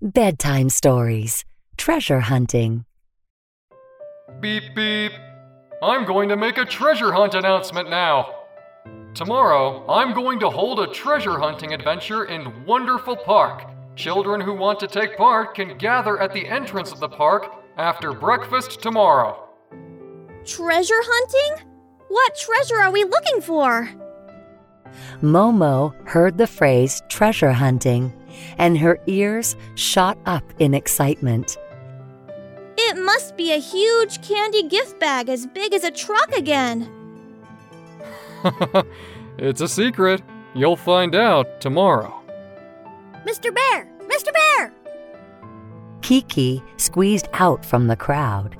Bedtime Stories Treasure Hunting. Beep beep. I'm going to make a treasure hunt announcement now. Tomorrow, I'm going to hold a treasure hunting adventure in Wonderful Park. Children who want to take part can gather at the entrance of the park after breakfast tomorrow. Treasure hunting? What treasure are we looking for? Momo heard the phrase treasure hunting, and her ears shot up in excitement. It must be a huge candy gift bag as big as a truck again. it's a secret. You'll find out tomorrow. Mr. Bear! Mr. Bear! Kiki squeezed out from the crowd.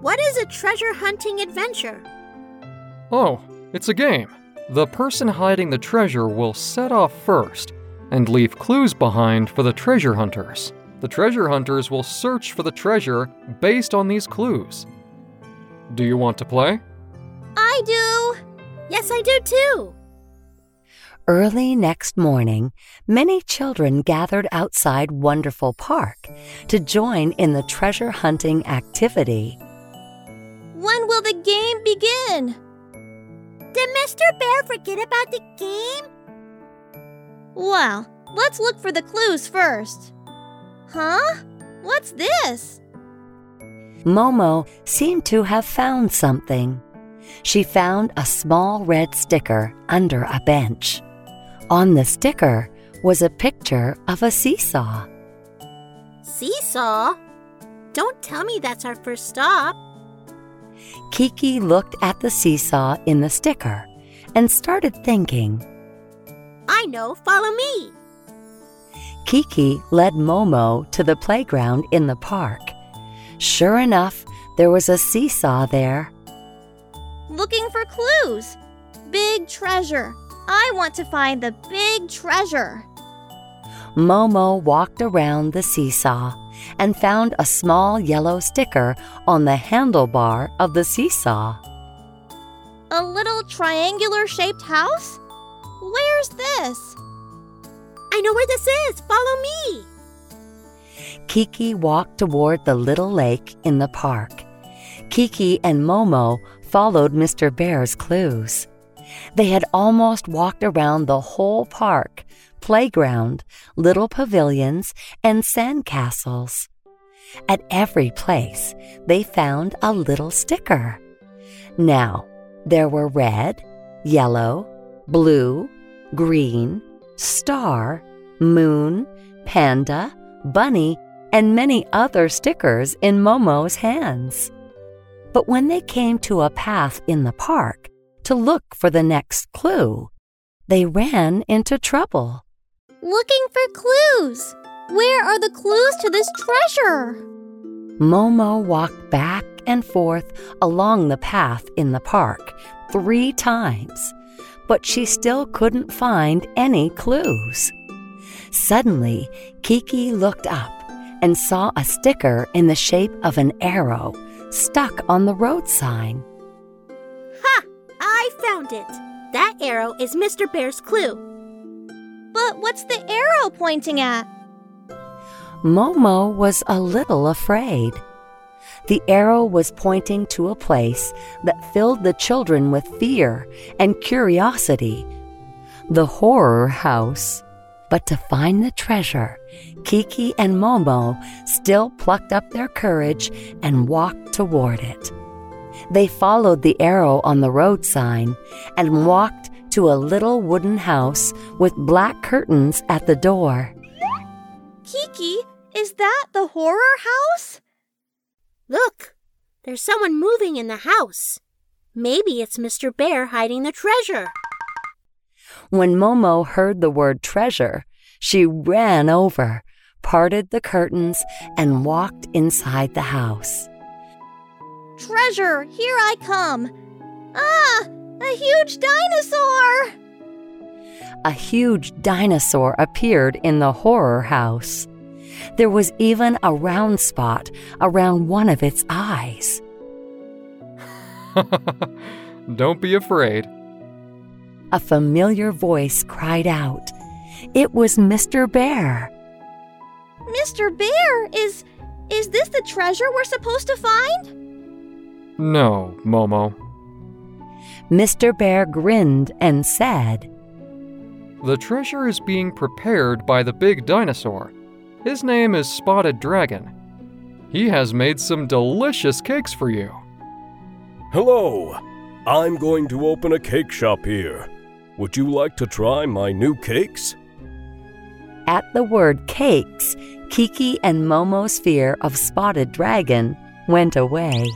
What is a treasure hunting adventure? Oh, it's a game. The person hiding the treasure will set off first and leave clues behind for the treasure hunters. The treasure hunters will search for the treasure based on these clues. Do you want to play? I do. Yes, I do too. Early next morning, many children gathered outside Wonderful Park to join in the treasure hunting activity. When will the game begin? Did Mr. Bear forget about the game? Well, let's look for the clues first. Huh? What's this? Momo seemed to have found something. She found a small red sticker under a bench. On the sticker was a picture of a seesaw. Seesaw? Don't tell me that's our first stop. Kiki looked at the seesaw in the sticker and started thinking. Know, follow me. Kiki led Momo to the playground in the park. Sure enough, there was a seesaw there. Looking for clues. Big treasure. I want to find the big treasure. Momo walked around the seesaw and found a small yellow sticker on the handlebar of the seesaw. A little triangular shaped house? Where's this? I know where this is. Follow me. Kiki walked toward the little lake in the park. Kiki and Momo followed Mr. Bear's clues. They had almost walked around the whole park playground, little pavilions, and sandcastles. At every place, they found a little sticker. Now, there were red, yellow, blue, green, star, moon, panda, bunny, and many other stickers in Momo's hands. But when they came to a path in the park to look for the next clue, they ran into trouble. Looking for clues. Where are the clues to this treasure? Momo walked back and forth along the path in the park three times, but she still couldn't find any clues. Suddenly, Kiki looked up and saw a sticker in the shape of an arrow stuck on the road sign. Ha! I found it. That arrow is Mr. Bear's clue. But what's the arrow pointing at? Momo was a little afraid. The arrow was pointing to a place that filled the children with fear and curiosity the horror house. But to find the treasure, Kiki and Momo still plucked up their courage and walked toward it. They followed the arrow on the road sign and walked to a little wooden house with black curtains at the door. Kiki, is that the horror house? Look, there's someone moving in the house. Maybe it's Mr. Bear hiding the treasure. When Momo heard the word treasure, she ran over, parted the curtains, and walked inside the house. Treasure, here I come. Ah, a huge dinosaur! A huge dinosaur appeared in the horror house. There was even a round spot around one of its eyes. Don't be afraid. A familiar voice cried out. It was Mr. Bear. Mr. Bear, is is this the treasure we're supposed to find? No, Momo. Mr. Bear grinned and said, The treasure is being prepared by the big dinosaur. His name is Spotted Dragon. He has made some delicious cakes for you. Hello, I'm going to open a cake shop here. Would you like to try my new cakes? At the word cakes, Kiki and Momo's fear of Spotted Dragon went away.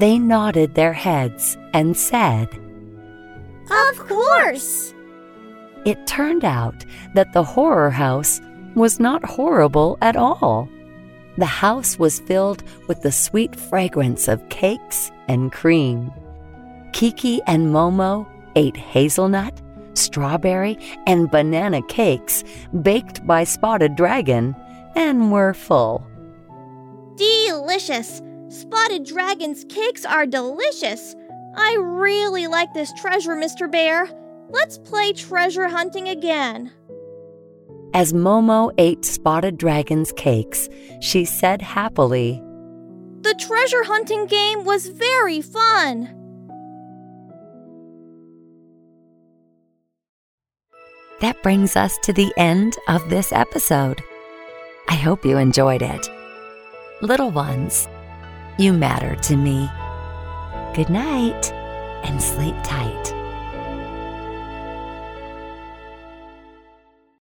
They nodded their heads and said, Of course. It turned out that the horror house was not horrible at all. The house was filled with the sweet fragrance of cakes and cream. Kiki and Momo ate hazelnut, strawberry, and banana cakes baked by Spotted Dragon and were full. Delicious. Spotted Dragon's cakes are delicious. I really like this treasure, Mr. Bear. Let's play treasure hunting again. As Momo ate Spotted Dragon's cakes, she said happily, The treasure hunting game was very fun. That brings us to the end of this episode. I hope you enjoyed it. Little ones, you matter to me. Good night and sleep tight.